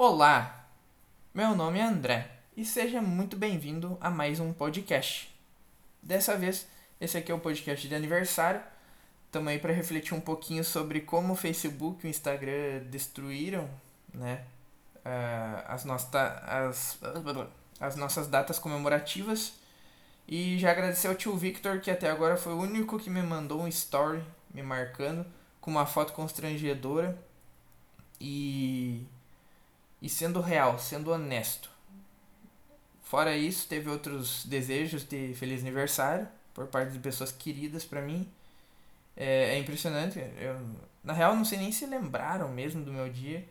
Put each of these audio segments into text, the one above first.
Olá, meu nome é André e seja muito bem-vindo a mais um podcast. Dessa vez, esse aqui é o podcast de aniversário. Estamos aí para refletir um pouquinho sobre como o Facebook e o Instagram destruíram né, as, nossas, as, as nossas datas comemorativas. E já agradecer ao tio Victor, que até agora foi o único que me mandou um story me marcando com uma foto constrangedora e, e sendo real, sendo honesto. Fora isso, teve outros desejos de feliz aniversário por parte de pessoas queridas para mim. É, é impressionante. Eu, na real, não sei nem se lembraram mesmo do meu dia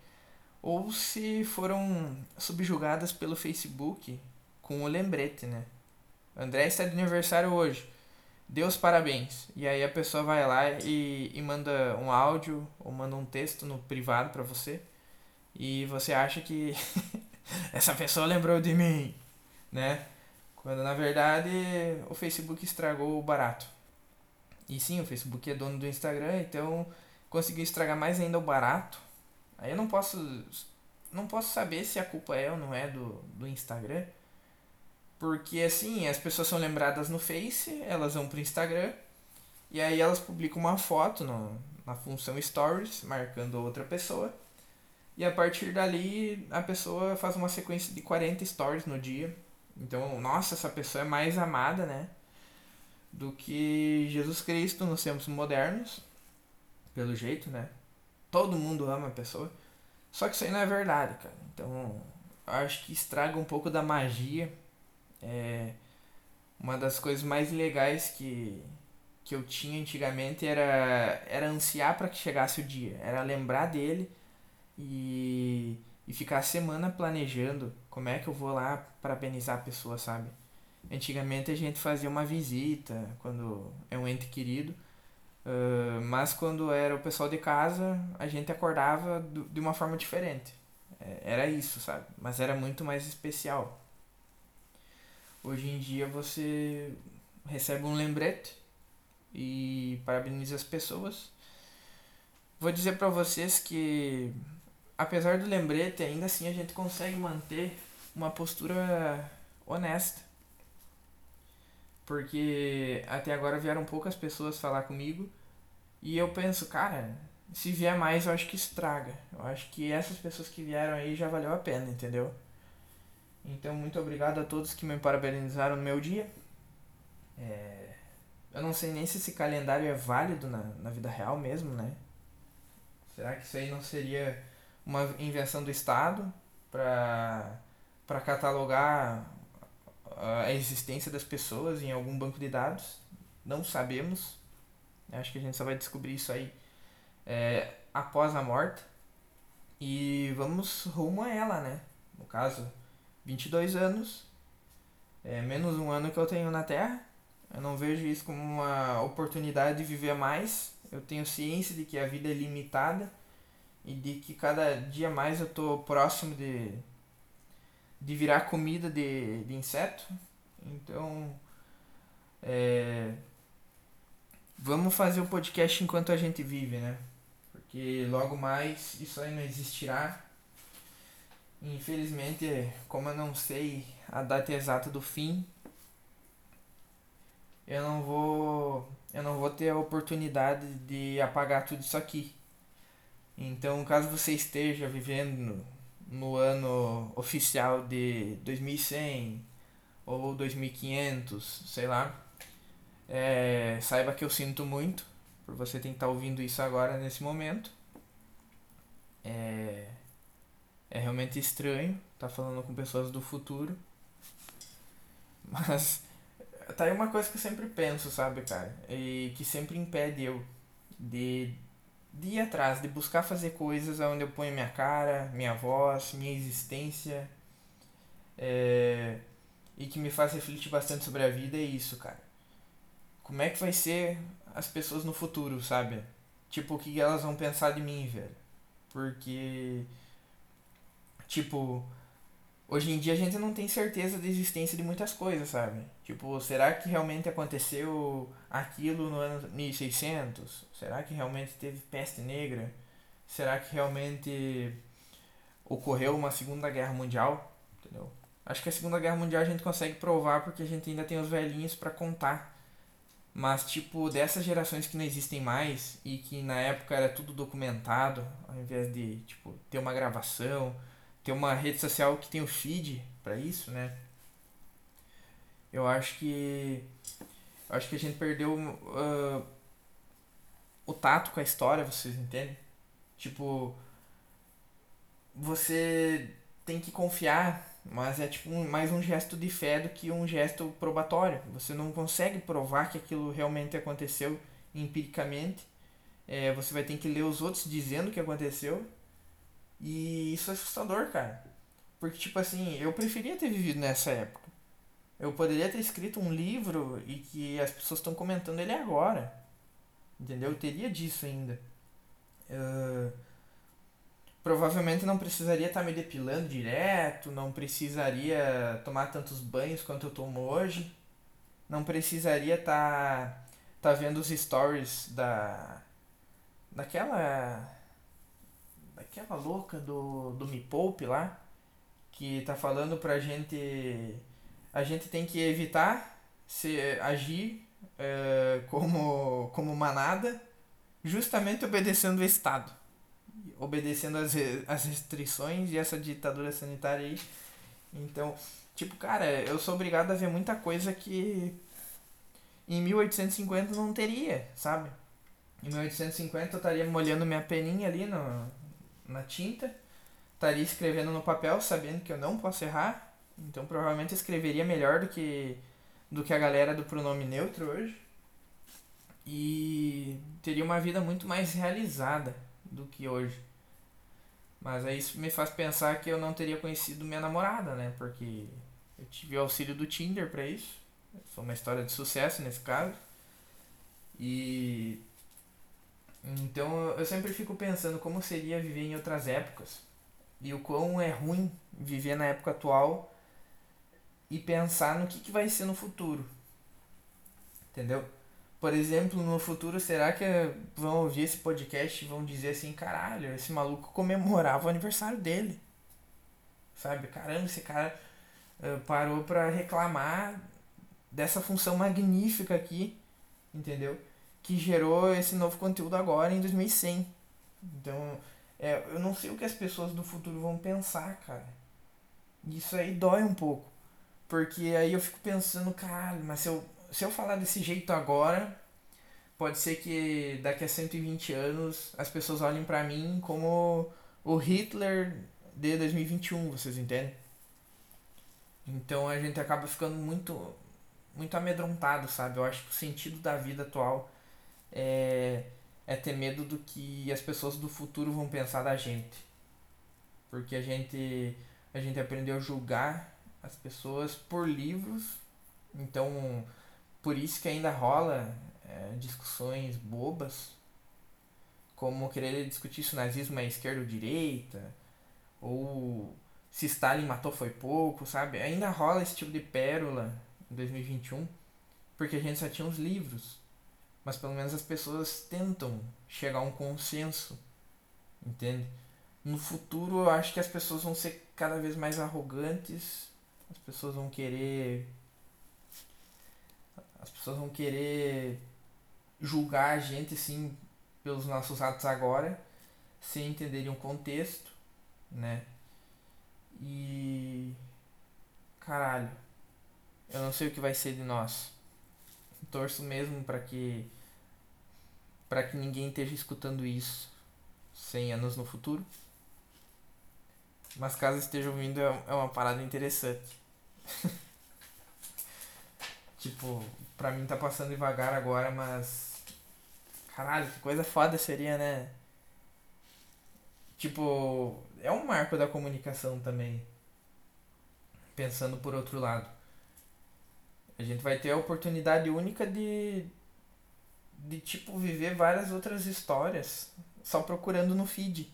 ou se foram subjugadas pelo Facebook com o lembrete, né? André está de aniversário hoje. Deus parabéns. E aí a pessoa vai lá e, e manda um áudio ou manda um texto no privado para você. E você acha que essa pessoa lembrou de mim né? Quando na verdade o Facebook estragou o barato. E sim, o Facebook é dono do Instagram, então conseguiu estragar mais ainda o barato. Aí eu não posso não posso saber se a culpa é ou não é do, do Instagram. Porque assim, as pessoas são lembradas no Face, elas vão pro Instagram e aí elas publicam uma foto no, na função Stories, marcando outra pessoa. E a partir dali a pessoa faz uma sequência de 40 stories no dia então, nossa, essa pessoa é mais amada, né? Do que Jesus Cristo nos tempos modernos. Pelo jeito, né? Todo mundo ama a pessoa. Só que isso aí não é verdade, cara. Então, acho que estraga um pouco da magia. É uma das coisas mais legais que, que eu tinha antigamente era, era ansiar para que chegasse o dia. Era lembrar dele e e ficar a semana planejando como é que eu vou lá parabenizar a pessoa, sabe? Antigamente a gente fazia uma visita quando é um ente querido, uh, mas quando era o pessoal de casa, a gente acordava do, de uma forma diferente. É, era isso, sabe? Mas era muito mais especial. Hoje em dia você recebe um lembrete e parabeniza as pessoas. Vou dizer para vocês que apesar do lembrete, ainda assim a gente consegue manter uma postura honesta. Porque até agora vieram poucas pessoas falar comigo e eu penso, cara, se vier mais eu acho que estraga. Eu acho que essas pessoas que vieram aí já valeu a pena, entendeu? Então, muito obrigado a todos que me parabenizaram no meu dia. É... Eu não sei nem se esse calendário é válido na, na vida real mesmo, né? Será que isso aí não seria uma invenção do Estado para catalogar a existência das pessoas em algum banco de dados. Não sabemos. Acho que a gente só vai descobrir isso aí é, após a morte. E vamos rumo a ela, né? No caso, 22 anos. É menos um ano que eu tenho na Terra. Eu não vejo isso como uma oportunidade de viver mais. Eu tenho ciência de que a vida é limitada e de que cada dia mais eu tô próximo de, de virar comida de, de inseto. Então, é, vamos fazer o podcast enquanto a gente vive, né? Porque logo mais isso aí não existirá. Infelizmente, como eu não sei a data exata do fim, eu não vou eu não vou ter a oportunidade de apagar tudo isso aqui. Então, caso você esteja vivendo no ano oficial de 2100 ou 2500, sei lá, é, saiba que eu sinto muito por você ter que estar ouvindo isso agora nesse momento. É, é realmente estranho estar tá falando com pessoas do futuro. Mas tá aí uma coisa que eu sempre penso, sabe, cara? E que sempre impede eu de de ir atrás, de buscar fazer coisas onde eu ponho minha cara, minha voz, minha existência. É, e que me faz refletir bastante sobre a vida é isso, cara. Como é que vai ser as pessoas no futuro, sabe? Tipo, o que elas vão pensar de mim, velho? Porque. Tipo, hoje em dia a gente não tem certeza da existência de muitas coisas, sabe? Tipo, será que realmente aconteceu aquilo no ano 1600? Será que realmente teve peste negra? Será que realmente ocorreu uma Segunda Guerra Mundial, entendeu? Acho que a Segunda Guerra Mundial a gente consegue provar porque a gente ainda tem os velhinhos para contar. Mas, tipo, dessas gerações que não existem mais e que na época era tudo documentado, ao invés de, tipo, ter uma gravação, ter uma rede social que tem o feed para isso, né? Eu acho que. Eu acho que a gente perdeu uh, o tato com a história, vocês entendem? Tipo. Você tem que confiar, mas é tipo um, mais um gesto de fé do que um gesto probatório. Você não consegue provar que aquilo realmente aconteceu empiricamente. É, você vai ter que ler os outros dizendo que aconteceu. E isso é assustador, cara. Porque, tipo assim, eu preferia ter vivido nessa época. Eu poderia ter escrito um livro e que as pessoas estão comentando ele agora. Entendeu? Eu teria disso ainda. Uh, provavelmente não precisaria estar tá me depilando direto, não precisaria tomar tantos banhos quanto eu tomo hoje. Não precisaria estar tá, tá vendo os stories da daquela daquela louca do do Me Poupe lá, que tá falando pra gente a gente tem que evitar se agir uh, como, como manada, justamente obedecendo o Estado, obedecendo as, as restrições e essa ditadura sanitária aí. Então, tipo, cara, eu sou obrigado a ver muita coisa que em 1850 não teria, sabe? Em 1850 eu estaria molhando minha peninha ali no, na tinta, estaria escrevendo no papel sabendo que eu não posso errar, então provavelmente escreveria melhor do que do que a galera do pronome neutro hoje. E teria uma vida muito mais realizada do que hoje. Mas aí isso me faz pensar que eu não teria conhecido minha namorada, né? Porque eu tive o auxílio do Tinder para isso. Foi uma história de sucesso nesse caso. E então eu sempre fico pensando como seria viver em outras épocas. E o quão é ruim viver na época atual e pensar no que, que vai ser no futuro. Entendeu? Por exemplo, no futuro, será que vão ouvir esse podcast e vão dizer assim: caralho, esse maluco comemorava o aniversário dele? Sabe? Caramba, esse cara uh, parou pra reclamar dessa função magnífica aqui, entendeu? Que gerou esse novo conteúdo agora em 2100. Então, é, eu não sei o que as pessoas do futuro vão pensar, cara. Isso aí dói um pouco. Porque aí eu fico pensando, caralho, mas se eu, se eu falar desse jeito agora, pode ser que daqui a 120 anos as pessoas olhem para mim como o Hitler de 2021, vocês entendem? Então a gente acaba ficando muito muito amedrontado, sabe? Eu acho que o sentido da vida atual é, é ter medo do que as pessoas do futuro vão pensar da gente. Porque a gente a gente aprendeu a julgar as pessoas por livros. Então, por isso que ainda rola é, discussões bobas, como querer discutir se o nazismo é esquerda ou direita, ou se Stalin matou foi pouco, sabe? Ainda rola esse tipo de pérola em 2021, porque a gente só tinha os livros. Mas pelo menos as pessoas tentam chegar a um consenso, entende? No futuro eu acho que as pessoas vão ser cada vez mais arrogantes as pessoas vão querer. As pessoas vão querer julgar a gente assim pelos nossos atos agora, sem entenderem o contexto, né? E. Caralho. Eu não sei o que vai ser de nós. Torço mesmo para que. Para que ninguém esteja escutando isso 100 anos no futuro. Mas caso esteja ouvindo, é, é uma parada interessante. tipo, pra mim tá passando devagar agora, mas. Caralho, que coisa foda seria, né? Tipo, é um marco da comunicação também. Pensando por outro lado. A gente vai ter a oportunidade única de. De, tipo, viver várias outras histórias só procurando no feed.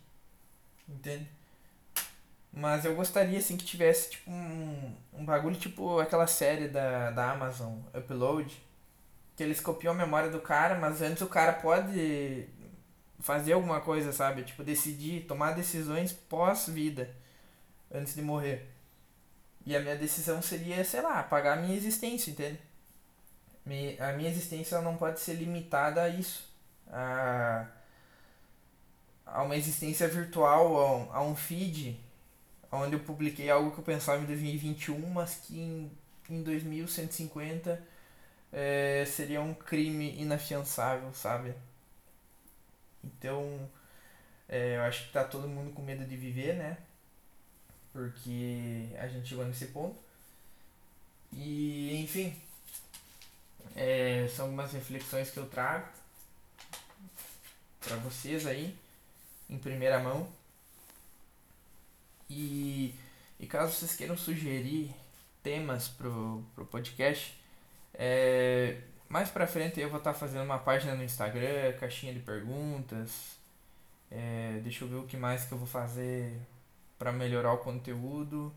Entende? Mas eu gostaria, assim, que tivesse, tipo, um, um bagulho, tipo aquela série da, da Amazon, Upload, que eles copiam a memória do cara, mas antes o cara pode fazer alguma coisa, sabe? Tipo, decidir, tomar decisões pós-vida, antes de morrer. E a minha decisão seria, sei lá, apagar a minha existência, entende? A minha existência não pode ser limitada a isso. A, a uma existência virtual, a um, a um feed, onde eu publiquei algo que eu pensava em 2021, mas que em, em 2150 é, seria um crime inafiançável, sabe? Então, é, eu acho que tá todo mundo com medo de viver, né? Porque a gente chegou nesse ponto. E, enfim, é, são algumas reflexões que eu trago para vocês aí, em primeira mão. E, e caso vocês queiram sugerir temas pro, pro podcast, é, mais pra frente eu vou estar tá fazendo uma página no Instagram, caixinha de perguntas. É, deixa eu ver o que mais que eu vou fazer para melhorar o conteúdo.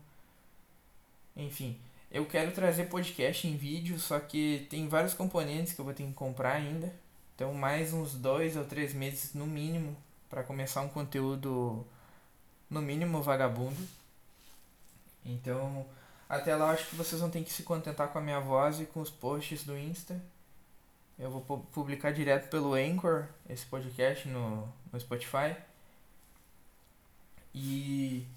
Enfim, eu quero trazer podcast em vídeo, só que tem vários componentes que eu vou ter que comprar ainda. Então mais uns dois ou três meses no mínimo para começar um conteúdo no mínimo vagabundo. Então até lá acho que vocês vão ter que se contentar com a minha voz e com os posts do Insta. Eu vou publicar direto pelo Anchor esse podcast no, no Spotify. E,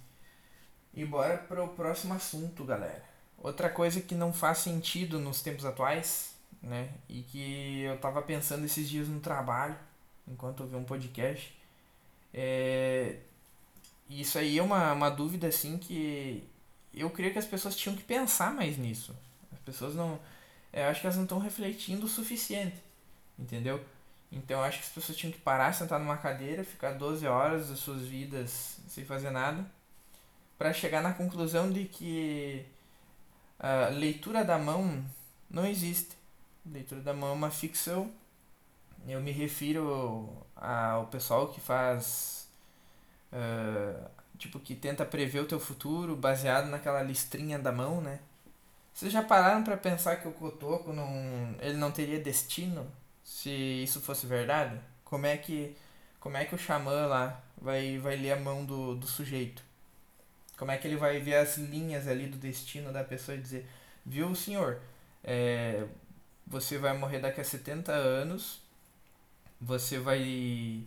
e bora pro próximo assunto, galera. Outra coisa que não faz sentido nos tempos atuais, né? E que eu tava pensando esses dias no trabalho, enquanto eu vi um podcast. É... Isso aí é uma, uma dúvida, assim, que eu creio que as pessoas tinham que pensar mais nisso. As pessoas não eu acho que elas não estão refletindo o suficiente, entendeu? Então eu acho que as pessoas tinham que parar, sentar numa cadeira, ficar 12 horas das suas vidas sem fazer nada, para chegar na conclusão de que a leitura da mão não existe. Leitura da mão é uma ficção. Eu me refiro ao pessoal que faz. Uh, tipo, que tenta prever o teu futuro baseado naquela listrinha da mão, né? Vocês já pararam para pensar que o Cotoco não, ele não teria destino se isso fosse verdade? Como é que como é que o xamã lá vai vai ler a mão do, do sujeito? Como é que ele vai ver as linhas ali do destino da pessoa e dizer, viu, senhor, é, você vai morrer daqui a 70 anos, você vai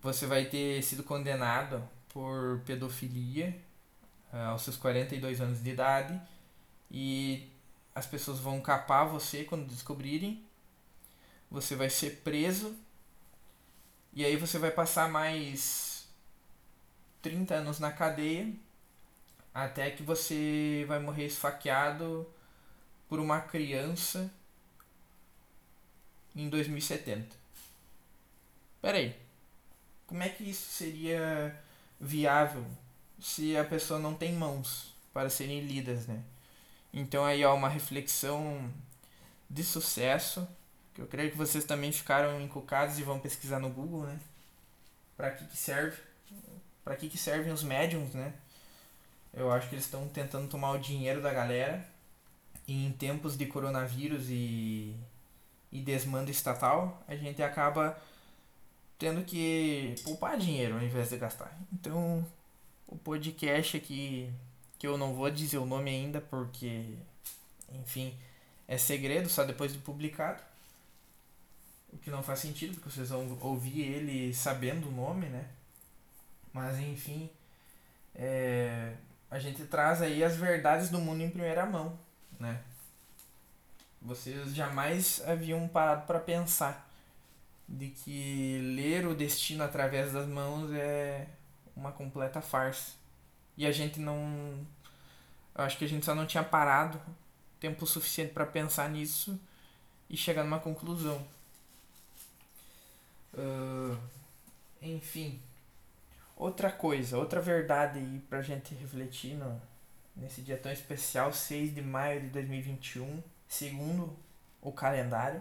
você vai ter sido condenado por pedofilia eh, aos seus 42 anos de idade e as pessoas vão capar você quando descobrirem. Você vai ser preso. E aí você vai passar mais 30 anos na cadeia até que você vai morrer esfaqueado por uma criança em 2070. Pera aí. Como é que isso seria viável se a pessoa não tem mãos para serem lidas, né? Então aí ó, uma reflexão de sucesso, que eu creio que vocês também ficaram encucados e vão pesquisar no Google, né? Para que que serve? Para que que servem os médiums, né? Eu acho que eles estão tentando tomar o dinheiro da galera e em tempos de coronavírus e e desmando estatal, a gente acaba tendo que poupar dinheiro ao invés de gastar. Então, o podcast aqui que eu não vou dizer o nome ainda porque, enfim, é segredo só depois de publicado. O que não faz sentido, porque vocês vão ouvir ele sabendo o nome, né? Mas enfim, é, a gente traz aí as verdades do mundo em primeira mão, né? Vocês jamais haviam parado para pensar de que ler o destino através das mãos é uma completa farsa. E a gente não. Acho que a gente só não tinha parado tempo suficiente para pensar nisso e chegar numa conclusão. Uh, enfim. Outra coisa, outra verdade aí pra gente refletir no, nesse dia tão especial, 6 de maio de 2021, segundo o calendário,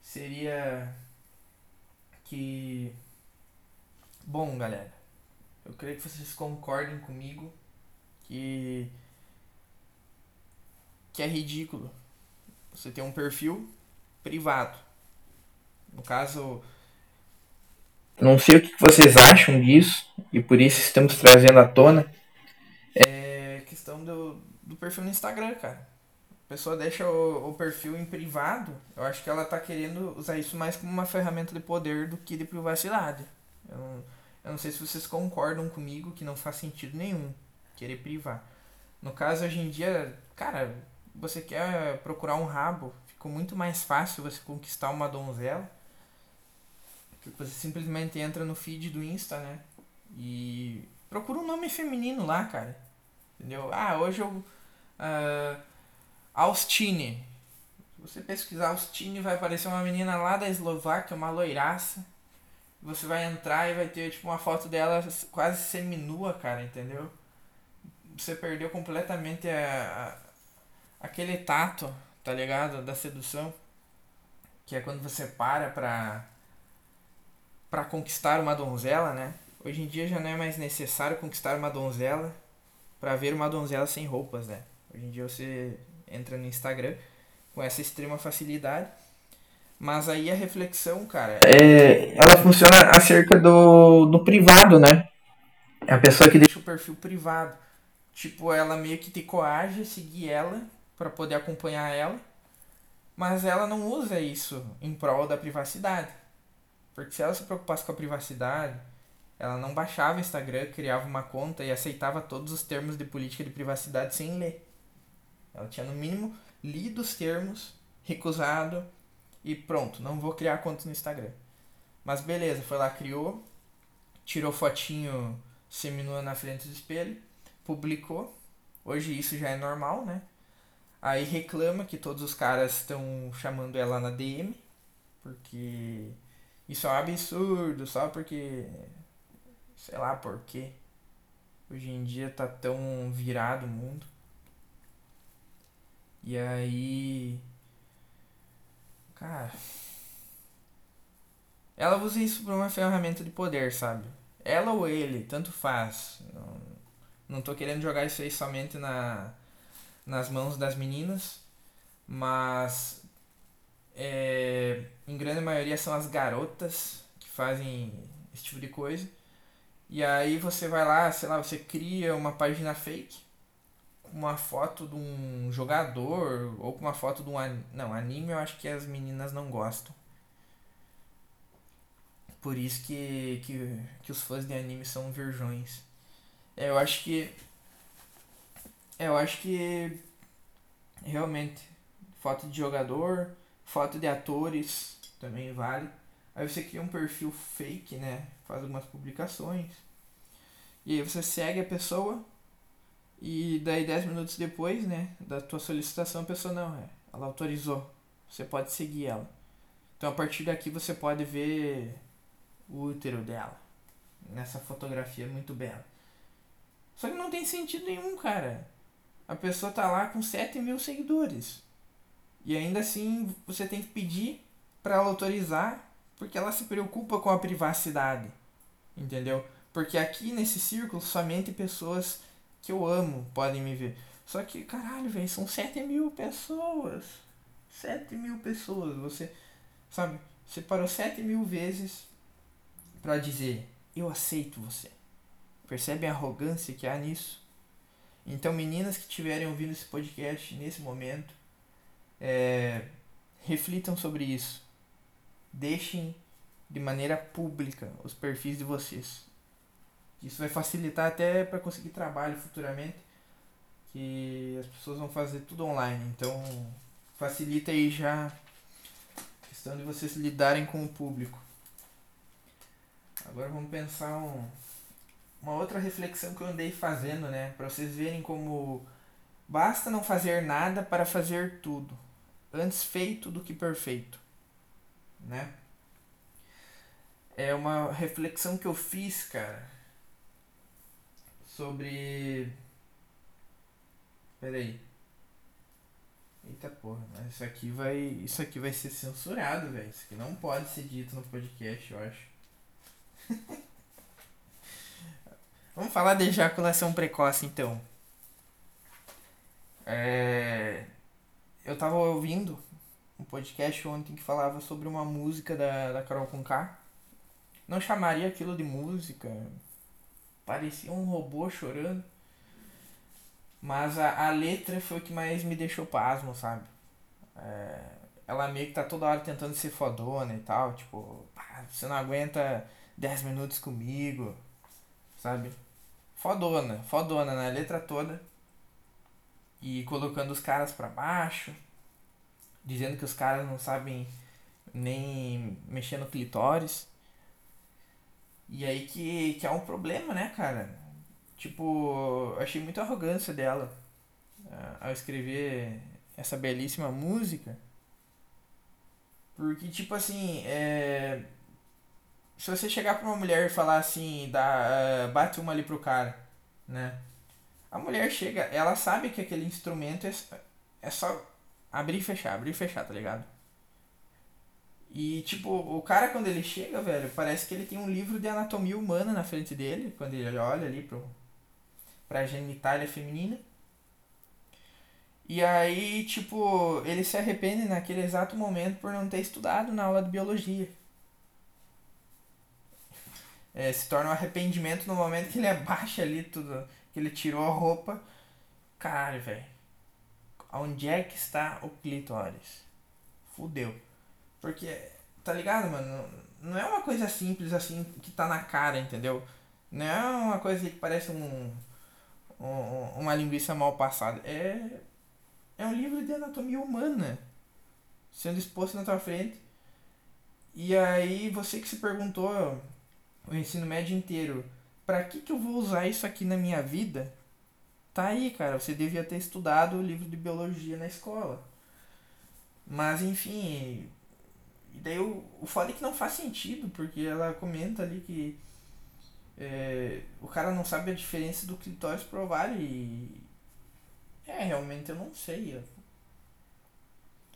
seria que. Bom, galera, eu creio que vocês concordem comigo que que é ridículo você ter um perfil privado No caso, não sei o que vocês acham disso e por isso estamos trazendo à tona. É questão do, do perfil no Instagram, cara. A pessoa deixa o, o perfil em privado. Eu acho que ela tá querendo usar isso mais como uma ferramenta de poder do que de privacidade. Eu não, eu não sei se vocês concordam comigo que não faz sentido nenhum querer privar. No caso, hoje em dia, cara, você quer procurar um rabo, ficou muito mais fácil você conquistar uma donzela. Você simplesmente entra no feed do Insta, né? E procura um nome feminino lá, cara. Entendeu? Ah, hoje eu. Uh, Austine. Se você pesquisar Austine, vai aparecer uma menina lá da Eslováquia, uma loiraça. Você vai entrar e vai ter tipo uma foto dela quase seminua, cara, entendeu? Você perdeu completamente a, a, aquele tato, tá ligado? Da sedução. Que é quando você para pra, pra conquistar uma donzela, né? Hoje em dia já não é mais necessário conquistar uma donzela para ver uma donzela sem roupas, né? Hoje em dia você entra no Instagram com essa extrema facilidade mas aí a reflexão, cara, é, ela funciona acerca do, do privado, né? É a pessoa que deixa o perfil privado. Tipo, ela meio que te coage a seguir ela para poder acompanhar ela. Mas ela não usa isso em prol da privacidade. Porque se ela se preocupasse com a privacidade, ela não baixava o Instagram, criava uma conta e aceitava todos os termos de política de privacidade sem ler. Ela tinha no mínimo lido os termos, recusado e pronto, não vou criar conta no Instagram. Mas beleza, foi lá, criou, tirou fotinho seminua na frente do espelho, publicou. Hoje isso já é normal, né? Aí reclama que todos os caras estão chamando ela na DM, porque isso é um absurdo, só porque. Sei lá por quê. Hoje em dia tá tão virado o mundo. E aí Cara. Ela usa isso para uma ferramenta de poder, sabe? Ela ou ele, tanto faz. Não, não tô querendo jogar isso aí somente na, nas mãos das meninas, mas é, em grande maioria são as garotas que fazem esse tipo de coisa. E aí você vai lá, sei lá, você cria uma página fake uma foto de um jogador ou com uma foto de um an... não anime eu acho que as meninas não gostam por isso que, que, que os fãs de anime são virgões é, eu acho que é, eu acho que realmente foto de jogador foto de atores também vale aí você cria um perfil fake né faz algumas publicações e aí você segue a pessoa e daí 10 minutos depois, né, da tua solicitação, a pessoa não, é, ela autorizou. Você pode seguir ela. Então a partir daqui você pode ver o útero dela. Nessa fotografia muito bela. Só que não tem sentido nenhum, cara. A pessoa tá lá com 7 mil seguidores. E ainda assim você tem que pedir para ela autorizar porque ela se preocupa com a privacidade. Entendeu? Porque aqui nesse círculo somente pessoas que eu amo podem me ver. Só que, caralho, velho, são 7 mil pessoas. 7 mil pessoas. Você, sabe, você parou 7 mil vezes para dizer: Eu aceito você. Percebe a arrogância que há nisso? Então, meninas que estiverem ouvindo esse podcast nesse momento, é, reflitam sobre isso. Deixem de maneira pública os perfis de vocês. Isso vai facilitar até para conseguir trabalho futuramente, que as pessoas vão fazer tudo online. Então, facilita aí já a questão de vocês lidarem com o público. Agora vamos pensar um, uma outra reflexão que eu andei fazendo, né, para vocês verem como basta não fazer nada para fazer tudo. Antes feito do que perfeito, né? É uma reflexão que eu fiz, cara, sobre. Pera aí. Eita porra, mas isso aqui vai. Isso aqui vai ser censurado, velho. Isso aqui não pode ser dito no podcast, eu acho. Vamos falar de ejaculação precoce então. É... Eu tava ouvindo um podcast ontem que falava sobre uma música da, da Carol Conká. Não chamaria aquilo de música. Parecia um robô chorando. Mas a, a letra foi o que mais me deixou pasmo, sabe? É, ela meio que tá toda hora tentando ser fodona e tal. Tipo, você não aguenta 10 minutos comigo, sabe? Fodona, fodona na letra toda. E colocando os caras pra baixo. Dizendo que os caras não sabem nem mexer no clitóris. E aí que, que é um problema, né, cara? Tipo, achei muita arrogância dela uh, ao escrever essa belíssima música. Porque, tipo assim, é... se você chegar pra uma mulher e falar assim, dá, uh, bate uma ali pro cara, né? A mulher chega, ela sabe que aquele instrumento é, é só abrir e fechar, abrir e fechar, tá ligado? E, tipo, o cara quando ele chega, velho, parece que ele tem um livro de anatomia humana na frente dele, quando ele olha ali pro, pra genitália feminina. E aí, tipo, ele se arrepende naquele exato momento por não ter estudado na aula de biologia. É, se torna um arrependimento no momento que ele abaixa ali tudo, que ele tirou a roupa. Caralho, velho. Onde é que está o clitóris? Fudeu. Porque, tá ligado, mano? Não é uma coisa simples assim que tá na cara, entendeu? Não é uma coisa que parece um, um uma linguiça mal passada. É é um livro de anatomia humana sendo exposto na tua frente. E aí você que se perguntou o ensino médio inteiro, para que que eu vou usar isso aqui na minha vida? Tá aí, cara, você devia ter estudado o livro de biologia na escola. Mas enfim, e daí o, o foda é que não faz sentido, porque ela comenta ali que é, o cara não sabe a diferença do clitóris pro ovário e, é, realmente eu não sei.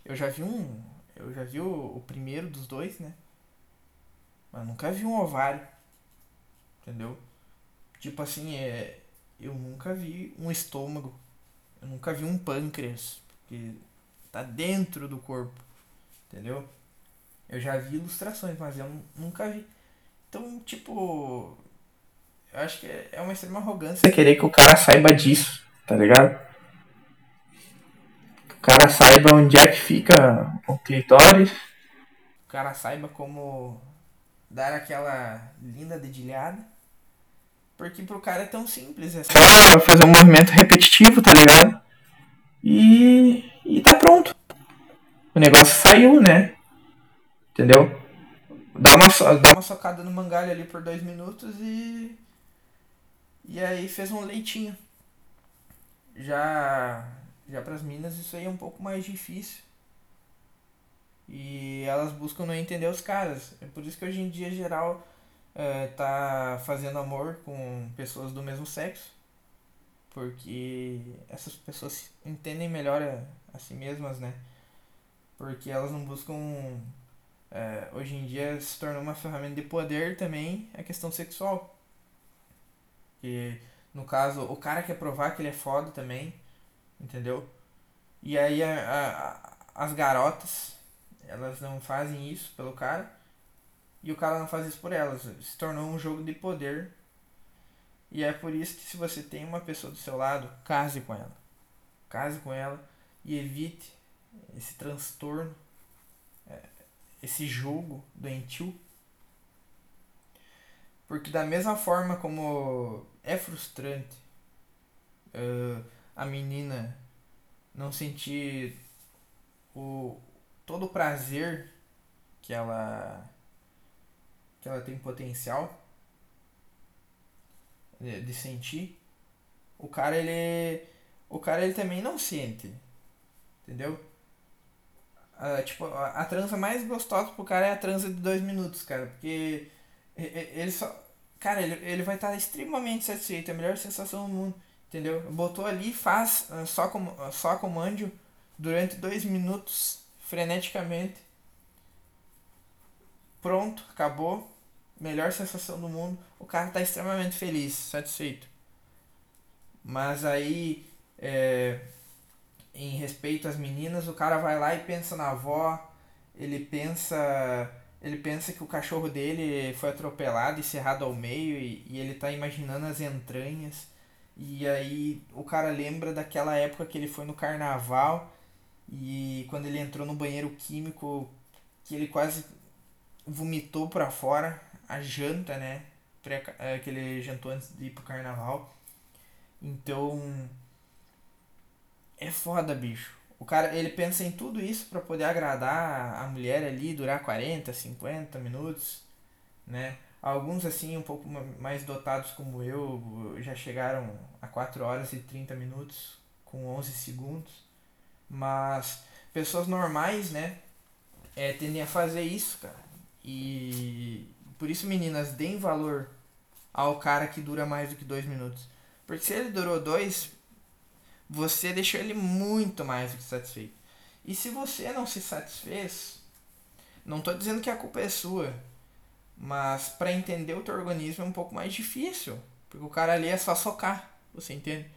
Eu, já vi um. Eu já vi o, o primeiro dos dois, né? Mas nunca vi um ovário. Entendeu? Tipo assim, é. Eu nunca vi um estômago. Eu nunca vi um pâncreas. Porque tá dentro do corpo. Entendeu? Eu já vi ilustrações, mas eu nunca vi. Então, tipo. Eu acho que é uma extrema arrogância querer que o cara saiba disso, tá ligado? cara saiba onde é que fica o clitóris. O cara saiba como dar aquela linda dedilhada. Porque pro cara é tão simples. É só fazer um movimento repetitivo, tá ligado? E, e tá pronto. O negócio saiu, né? Entendeu? Dá uma, so, dá uma socada no mangalho ali por dois minutos e. E aí fez um leitinho. Já já para as minas isso aí é um pouco mais difícil. E elas buscam não entender os caras. É por isso que hoje em dia geral é, tá fazendo amor com pessoas do mesmo sexo. Porque essas pessoas entendem melhor a, a si mesmas, né? Porque elas não buscam. É, hoje em dia se tornou uma ferramenta de poder também a questão sexual. E no caso, o cara quer provar que ele é foda também entendeu? E aí a, a, as garotas, elas não fazem isso pelo cara e o cara não faz isso por elas. Se tornou um jogo de poder. E é por isso que se você tem uma pessoa do seu lado, case com ela. Case com ela e evite esse transtorno, é, esse jogo doentio. Porque da mesma forma como é frustrante uh, a menina não sentir o todo o prazer que ela que ela tem potencial de, sentir o cara ele o cara ele também não sente entendeu a, tipo a, a mais gostosa pro cara é a transa de dois minutos cara porque ele só cara ele, ele vai estar extremamente satisfeito é a melhor sensação do mundo entendeu? Botou ali, faz uh, só, com, uh, só comando durante dois minutos, freneticamente. Pronto, acabou. Melhor sensação do mundo. O cara tá extremamente feliz, satisfeito. Mas aí, é, em respeito às meninas, o cara vai lá e pensa na avó, ele pensa ele pensa que o cachorro dele foi atropelado e cerrado ao meio e, e ele tá imaginando as entranhas. E aí o cara lembra daquela época que ele foi no carnaval e quando ele entrou no banheiro químico que ele quase vomitou para fora a janta, né? É, que ele jantou antes de ir pro carnaval. Então é foda, bicho. O cara, ele pensa em tudo isso para poder agradar a mulher ali, durar 40, 50 minutos, né? Alguns assim um pouco mais dotados como eu já chegaram a 4 horas e 30 minutos com 11 segundos. Mas pessoas normais, né, é, tendem a fazer isso, cara. E por isso, meninas, deem valor ao cara que dura mais do que 2 minutos. Porque se ele durou dois, você deixou ele muito mais do que satisfeito. E se você não se satisfez, não estou dizendo que a culpa é sua, mas para entender o teu organismo é um pouco mais difícil, porque o cara ali é só socar, você entende?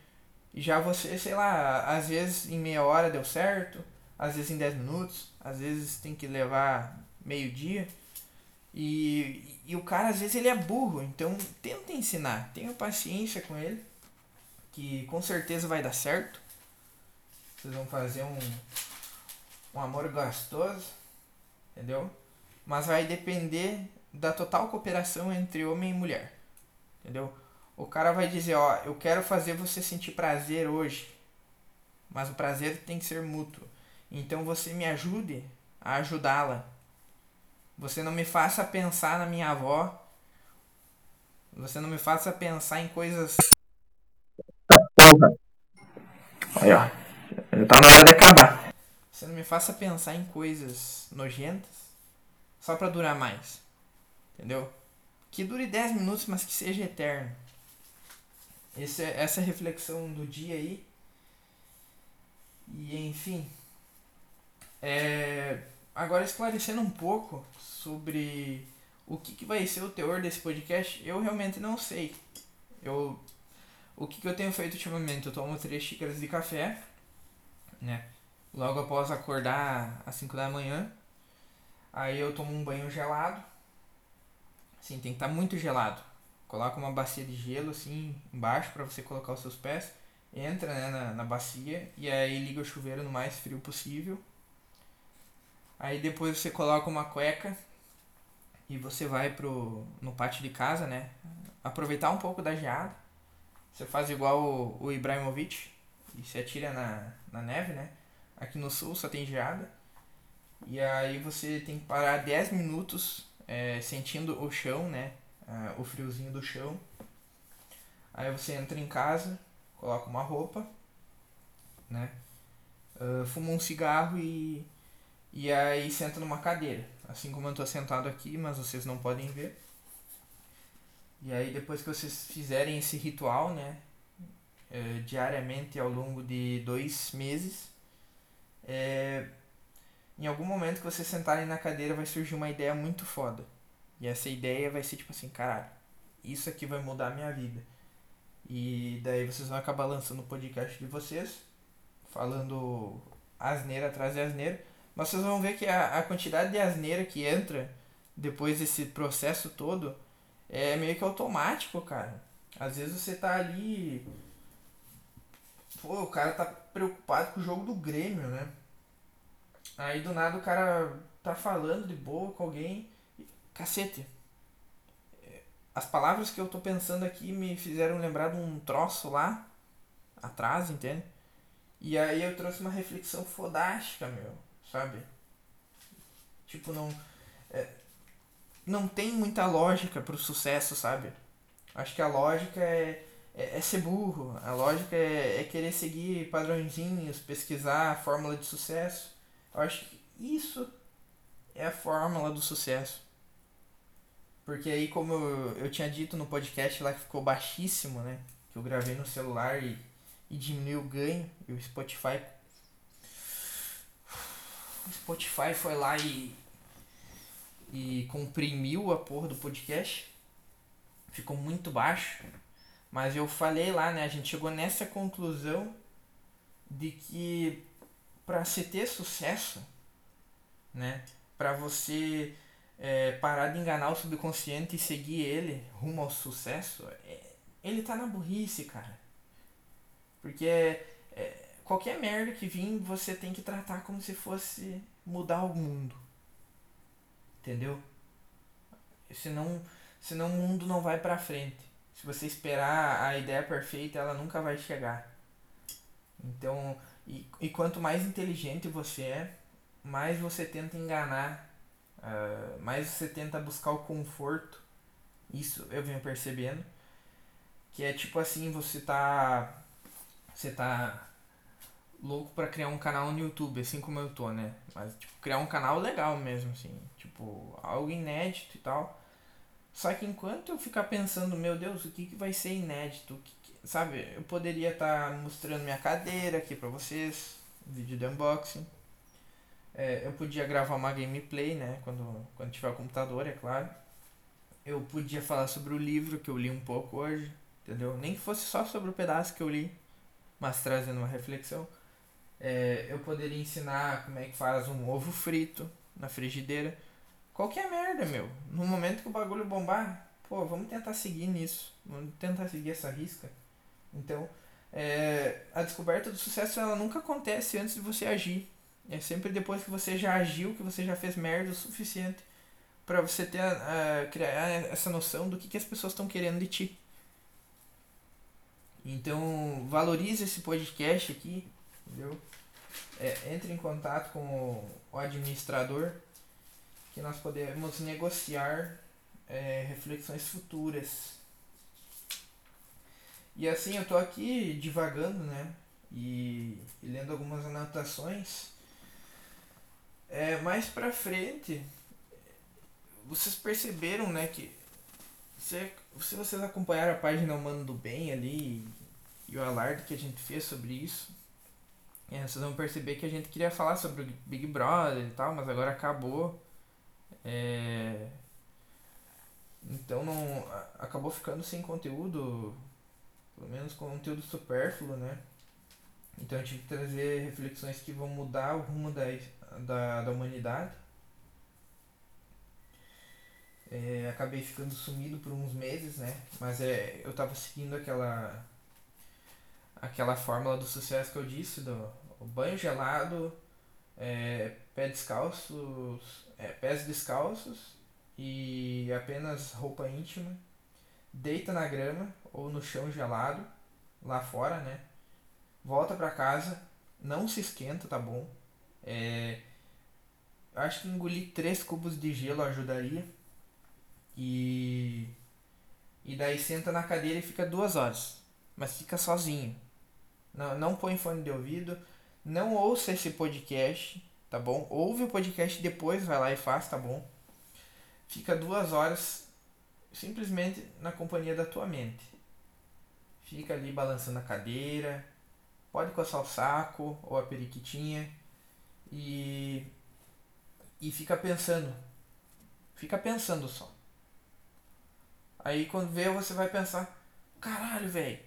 E já você, sei lá, às vezes em meia hora deu certo, às vezes em 10 minutos, às vezes tem que levar meio dia. E, e o cara às vezes ele é burro, então tenta ensinar, tenha paciência com ele que com certeza vai dar certo. Vocês vão fazer um, um amor gostoso, entendeu? Mas vai depender da total cooperação entre homem e mulher, entendeu? O cara vai dizer, ó, eu quero fazer você sentir prazer hoje, mas o prazer tem que ser mútuo. Então você me ajude a ajudá-la. Você não me faça pensar na minha avó. Você não me faça pensar em coisas porra. Aí, ó. Tá na hora de acabar. Você não me faça pensar em coisas nojentas só pra durar mais. Entendeu? Que dure 10 minutos, mas que seja eterno. Esse, é, essa é reflexão do dia aí. E enfim. É, agora esclarecendo um pouco sobre o que, que vai ser o teor desse podcast, eu realmente não sei. Eu o que, que eu tenho feito ultimamente? Eu tomo três xícaras de café, né? Logo após acordar às 5 da manhã. Aí eu tomo um banho gelado. Assim, tem que estar tá muito gelado. Coloca uma bacia de gelo assim embaixo para você colocar os seus pés. Entra né, na, na bacia e aí liga o chuveiro no mais frio possível. Aí depois você coloca uma cueca e você vai pro, no pátio de casa, né? Aproveitar um pouco da geada você faz igual o, o Ibrahimovic e se atira na, na neve, né? Aqui no sul só tem geada. E aí você tem que parar 10 minutos é, sentindo o chão, né? Ah, o friozinho do chão. Aí você entra em casa, coloca uma roupa, né? Uh, fuma um cigarro e, e aí senta numa cadeira. Assim como eu estou sentado aqui, mas vocês não podem ver. E aí depois que vocês fizerem esse ritual, né, é, diariamente ao longo de dois meses, é, em algum momento que vocês sentarem na cadeira vai surgir uma ideia muito foda. E essa ideia vai ser tipo assim, caralho, isso aqui vai mudar a minha vida. E daí vocês vão acabar lançando o podcast de vocês, falando asneira atrás de asneira. Mas vocês vão ver que a, a quantidade de asneira que entra depois desse processo todo é meio que automático, cara. Às vezes você tá ali. Pô, o cara tá preocupado com o jogo do Grêmio, né? Aí do nada o cara tá falando de boa com alguém. Cacete. As palavras que eu tô pensando aqui me fizeram lembrar de um troço lá atrás, entende? E aí eu trouxe uma reflexão fodástica, meu, sabe? Tipo, não. É, não tem muita lógica pro sucesso, sabe? Acho que a lógica é, é, é ser burro, a lógica é, é querer seguir padrõezinhos, pesquisar a fórmula de sucesso. Eu acho que isso é a fórmula do sucesso. Porque aí, como eu, eu tinha dito no podcast lá que ficou baixíssimo, né? Que eu gravei no celular e, e diminuiu o ganho, e o Spotify. O Spotify foi lá e e comprimiu a porra do podcast. Ficou muito baixo. Mas eu falei lá, né? A gente chegou nessa conclusão de que para se ter sucesso, né? Para você é, parar de enganar o subconsciente e seguir ele rumo ao sucesso, é, ele tá na burrice, cara. Porque é, é, qualquer merda que vir, você tem que tratar como se fosse mudar o mundo. Entendeu? Senão, senão o mundo não vai pra frente. Se você esperar a ideia perfeita, ela nunca vai chegar. Então, e, e quanto mais inteligente você é, mais você tenta enganar, uh, mais você tenta buscar o conforto. Isso eu venho percebendo. Que é tipo assim, você tá. Você tá louco para criar um canal no YouTube, assim como eu tô, né? Mas, tipo, criar um canal legal mesmo, assim. Tipo, algo inédito e tal. Só que enquanto eu ficar pensando, meu Deus, o que, que vai ser inédito? O que, que... Sabe, eu poderia estar tá mostrando minha cadeira aqui pra vocês, vídeo de unboxing. É, eu podia gravar uma gameplay, né? Quando, quando tiver o computador, é claro. Eu podia falar sobre o livro que eu li um pouco hoje, entendeu? Nem que fosse só sobre o pedaço que eu li, mas trazendo uma reflexão. É, eu poderia ensinar como é que faz um ovo frito na frigideira. Qualquer merda, meu. No momento que o bagulho bombar, pô, vamos tentar seguir nisso. Vamos tentar seguir essa risca. Então, é, a descoberta do sucesso ela nunca acontece antes de você agir. É sempre depois que você já agiu, que você já fez merda o suficiente para você ter a, a, criar essa noção do que, que as pessoas estão querendo de ti. Então, valorize esse podcast aqui, entendeu? É, entre em contato com o administrador que nós podemos negociar é, reflexões futuras. E assim eu tô aqui divagando, né? E, e lendo algumas anotações. É, mais pra frente, vocês perceberam, né, que se, se vocês acompanharam a página Humano do Bem ali e o alarde que a gente fez sobre isso, é, vocês vão perceber que a gente queria falar sobre o Big Brother e tal, mas agora acabou. É... Então não acabou ficando sem conteúdo, pelo menos conteúdo supérfluo, né? Então eu tive que trazer reflexões que vão mudar o rumo da, da, da humanidade. É, acabei ficando sumido por uns meses, né? Mas é, eu tava seguindo aquela aquela fórmula do sucesso que eu disse, do banho gelado, é, pé descalços, é, pés descalços e apenas roupa íntima, deita na grama ou no chão gelado, lá fora, né? Volta pra casa, não se esquenta, tá bom? É, acho que engolir três cubos de gelo ajudaria. E, e daí senta na cadeira e fica duas horas. Mas fica sozinho. Não, não põe fone de ouvido. Não ouça esse podcast, tá bom? Ouve o podcast depois, vai lá e faz, tá bom? Fica duas horas simplesmente na companhia da tua mente. Fica ali balançando a cadeira, pode coçar o saco ou a periquitinha e e fica pensando. Fica pensando só. Aí quando vê você vai pensar, caralho, velho.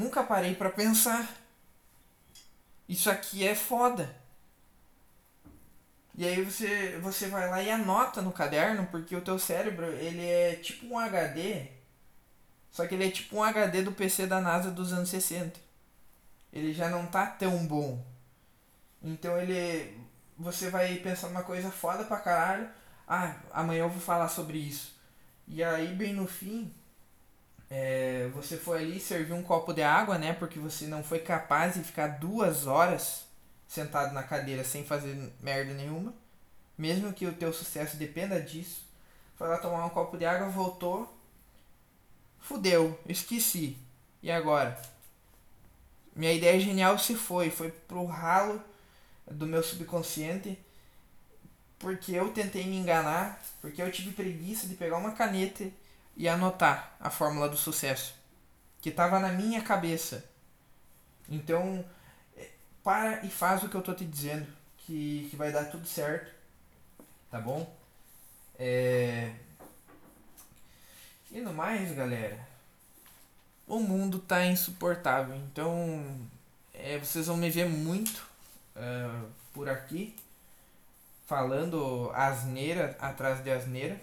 Nunca parei para pensar. Isso aqui é foda. E aí você, você vai lá e anota no caderno, porque o teu cérebro, ele é tipo um HD, só que ele é tipo um HD do PC da NASA dos anos 60. Ele já não tá tão bom. Então ele você vai pensar uma coisa foda pra caralho. Ah, amanhã eu vou falar sobre isso. E aí, bem no fim, é, você foi ali servir um copo de água, né? Porque você não foi capaz de ficar duas horas sentado na cadeira sem fazer merda nenhuma. Mesmo que o teu sucesso dependa disso. Foi lá tomar um copo de água, voltou. Fudeu, esqueci. E agora? Minha ideia genial se foi, foi pro ralo do meu subconsciente porque eu tentei me enganar, porque eu tive preguiça de pegar uma caneta e anotar a fórmula do sucesso que estava na minha cabeça. Então, é, para e faz o que eu tô te dizendo, que, que vai dar tudo certo, tá bom? É... E no mais, galera, o mundo tá insuportável, então é, vocês vão me ver muito uh, por aqui falando asneira atrás de asneira.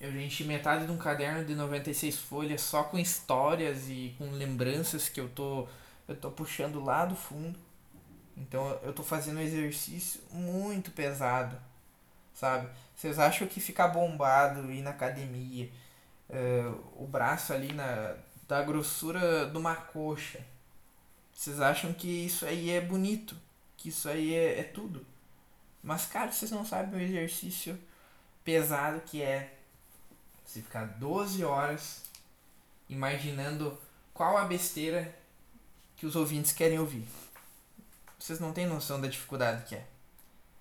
Eu enchi metade de um caderno de 96 folhas só com histórias e com lembranças que eu tô, eu tô puxando lá do fundo. Então eu tô fazendo um exercício muito pesado, sabe? Vocês acham que ficar bombado, ir na academia, uh, o braço ali na, da grossura de uma coxa, vocês acham que isso aí é bonito, que isso aí é, é tudo. Mas, cara, vocês não sabem o exercício pesado que é você ficar 12 horas imaginando qual a besteira que os ouvintes querem ouvir. Vocês não têm noção da dificuldade que é.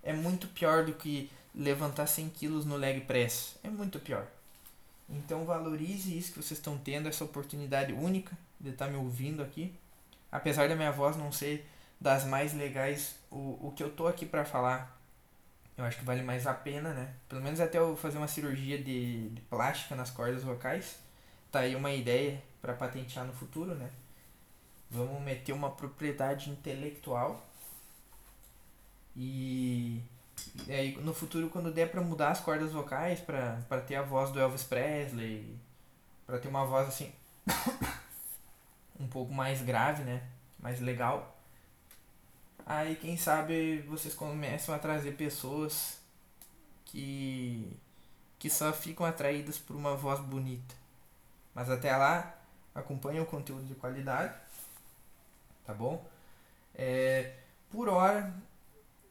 É muito pior do que levantar 100 quilos no leg press. É muito pior. Então valorize isso que vocês estão tendo, essa oportunidade única de estar me ouvindo aqui. Apesar da minha voz não ser das mais legais, o, o que eu tô aqui para falar eu acho que vale mais a pena, né? Pelo menos até eu fazer uma cirurgia de, de plástica nas cordas vocais. Tá aí uma ideia para patentear no futuro, né? Vamos meter uma propriedade intelectual. E, e aí no futuro quando der para mudar as cordas vocais para para ter a voz do Elvis Presley, para ter uma voz assim um pouco mais grave, né? Mais legal Aí quem sabe vocês começam a trazer pessoas que que só ficam atraídas por uma voz bonita. Mas até lá, acompanhe o conteúdo de qualidade, tá bom? É, por hora,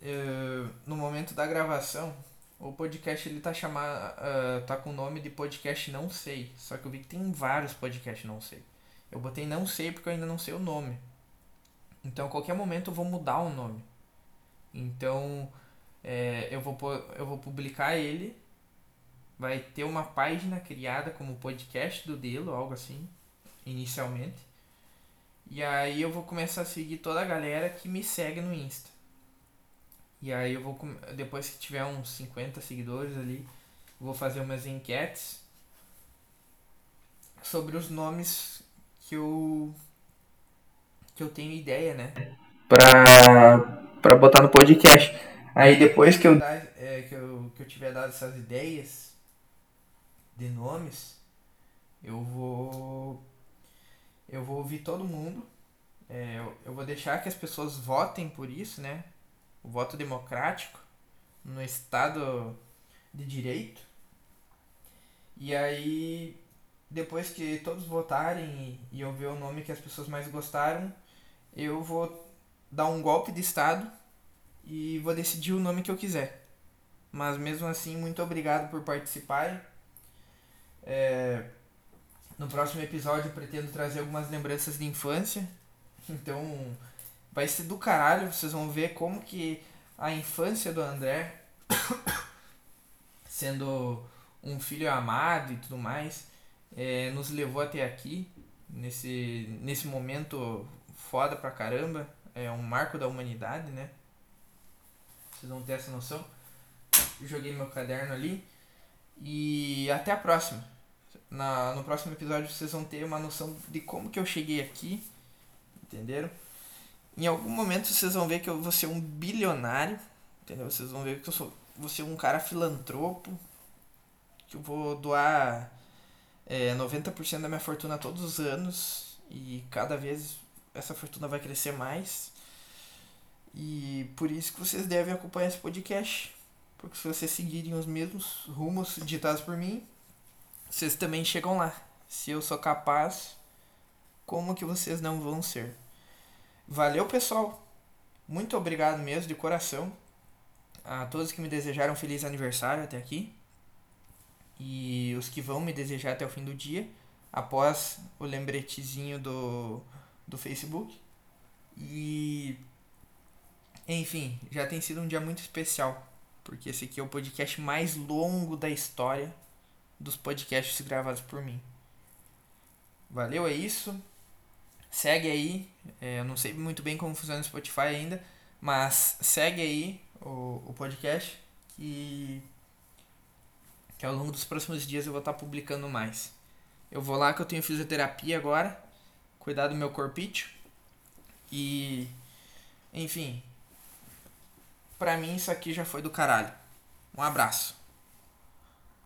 é, no momento da gravação, o podcast ele tá chamado, uh, tá com o nome de podcast não sei. Só que eu vi que tem vários podcasts não sei. Eu botei não sei porque eu ainda não sei o nome. Então, a qualquer momento eu vou mudar o nome. Então, é, eu, vou, eu vou publicar ele. Vai ter uma página criada como podcast do Delo, algo assim, inicialmente. E aí eu vou começar a seguir toda a galera que me segue no Insta. E aí eu vou, depois que tiver uns 50 seguidores ali, vou fazer umas enquetes sobre os nomes que eu que eu tenho ideia, né? Pra, pra botar no podcast. Aí depois que eu. É, que, eu que eu tiver dado essas ideias de nomes, eu vou. Eu vou ouvir todo mundo. É, eu, eu vou deixar que as pessoas votem por isso, né? O voto democrático no Estado de Direito. E aí, depois que todos votarem e, e eu ver o nome que as pessoas mais gostaram, eu vou dar um golpe de Estado e vou decidir o nome que eu quiser. Mas mesmo assim, muito obrigado por participarem. É, no próximo episódio eu pretendo trazer algumas lembranças de infância. Então vai ser do caralho, vocês vão ver como que a infância do André, sendo um filho amado e tudo mais, é, nos levou até aqui, nesse, nesse momento foda pra caramba. É um marco da humanidade, né? Vocês vão ter essa noção. Joguei meu caderno ali. E até a próxima. Na, no próximo episódio vocês vão ter uma noção de como que eu cheguei aqui. Entenderam? Em algum momento vocês vão ver que eu vou ser um bilionário. Entendeu? Vocês vão ver que eu sou, vou ser um cara filantropo. Que eu vou doar é, 90% da minha fortuna todos os anos. E cada vez essa fortuna vai crescer mais. E por isso que vocês devem acompanhar esse podcast. Porque se vocês seguirem os mesmos rumos ditados por mim, vocês também chegam lá. Se eu sou capaz, como que vocês não vão ser? Valeu, pessoal. Muito obrigado mesmo, de coração. A todos que me desejaram feliz aniversário até aqui. E os que vão me desejar até o fim do dia, após o lembretezinho do do Facebook. E enfim, já tem sido um dia muito especial, porque esse aqui é o podcast mais longo da história dos podcasts gravados por mim. Valeu, é isso. Segue aí. É, eu não sei muito bem como funciona o Spotify ainda, mas segue aí o, o podcast que, que ao longo dos próximos dias eu vou estar publicando mais. Eu vou lá que eu tenho fisioterapia agora cuidar do meu corpite. E. Enfim. Pra mim isso aqui já foi do caralho. Um abraço.